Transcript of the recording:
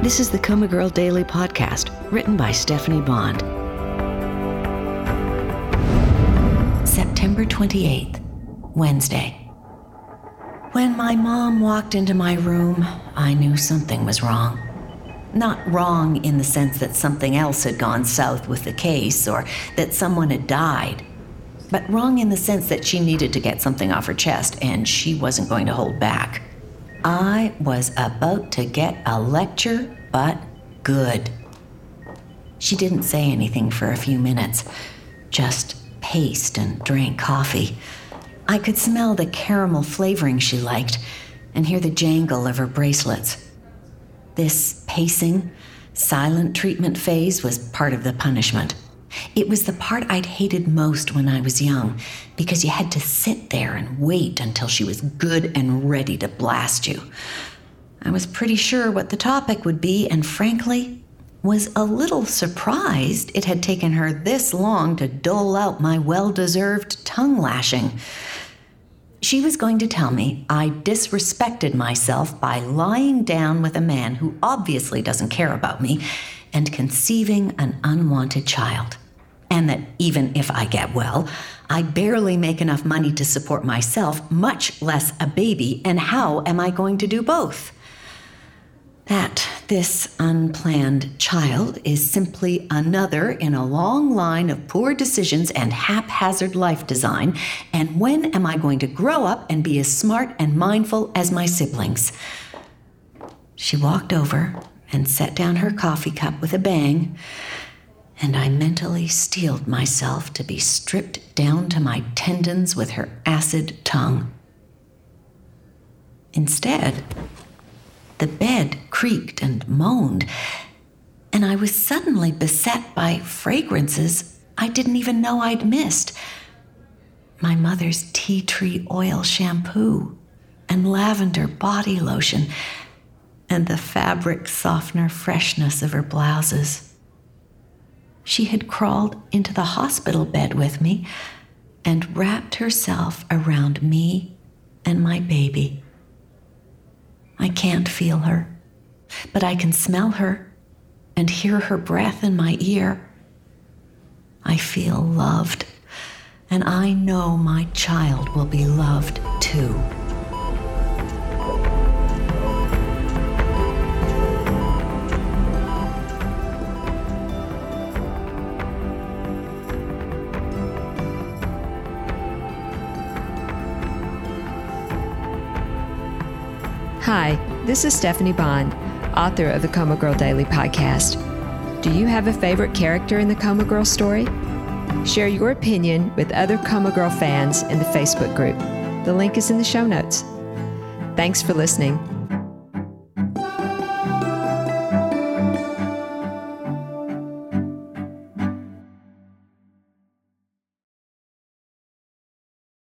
This is the Coma Girl Daily Podcast, written by Stephanie Bond. September 28th, Wednesday. When my mom walked into my room, I knew something was wrong. Not wrong in the sense that something else had gone south with the case or that someone had died, but wrong in the sense that she needed to get something off her chest and she wasn't going to hold back. I was about to get a lecture, but good. She didn't say anything for a few minutes, just paced and drank coffee. I could smell the caramel flavoring she liked and hear the jangle of her bracelets. This pacing, silent treatment phase was part of the punishment. It was the part I'd hated most when I was young, because you had to sit there and wait until she was good and ready to blast you. I was pretty sure what the topic would be, and frankly, was a little surprised it had taken her this long to dole out my well deserved tongue lashing. She was going to tell me I disrespected myself by lying down with a man who obviously doesn't care about me and conceiving an unwanted child. And that even if I get well, I barely make enough money to support myself, much less a baby, and how am I going to do both? That this unplanned child is simply another in a long line of poor decisions and haphazard life design, and when am I going to grow up and be as smart and mindful as my siblings? She walked over and set down her coffee cup with a bang, and I mentally steeled myself to be stripped down to my tendons with her acid tongue. Instead, the bed creaked and moaned, and I was suddenly beset by fragrances I didn't even know I'd missed. My mother's tea tree oil shampoo and lavender body lotion and the fabric softener freshness of her blouses. She had crawled into the hospital bed with me and wrapped herself around me and my baby. I can't feel her, but I can smell her and hear her breath in my ear. I feel loved, and I know my child will be loved too. Hi, this is Stephanie Bond, author of the Coma Girl Daily podcast. Do you have a favorite character in the Coma Girl story? Share your opinion with other Coma Girl fans in the Facebook group. The link is in the show notes. Thanks for listening.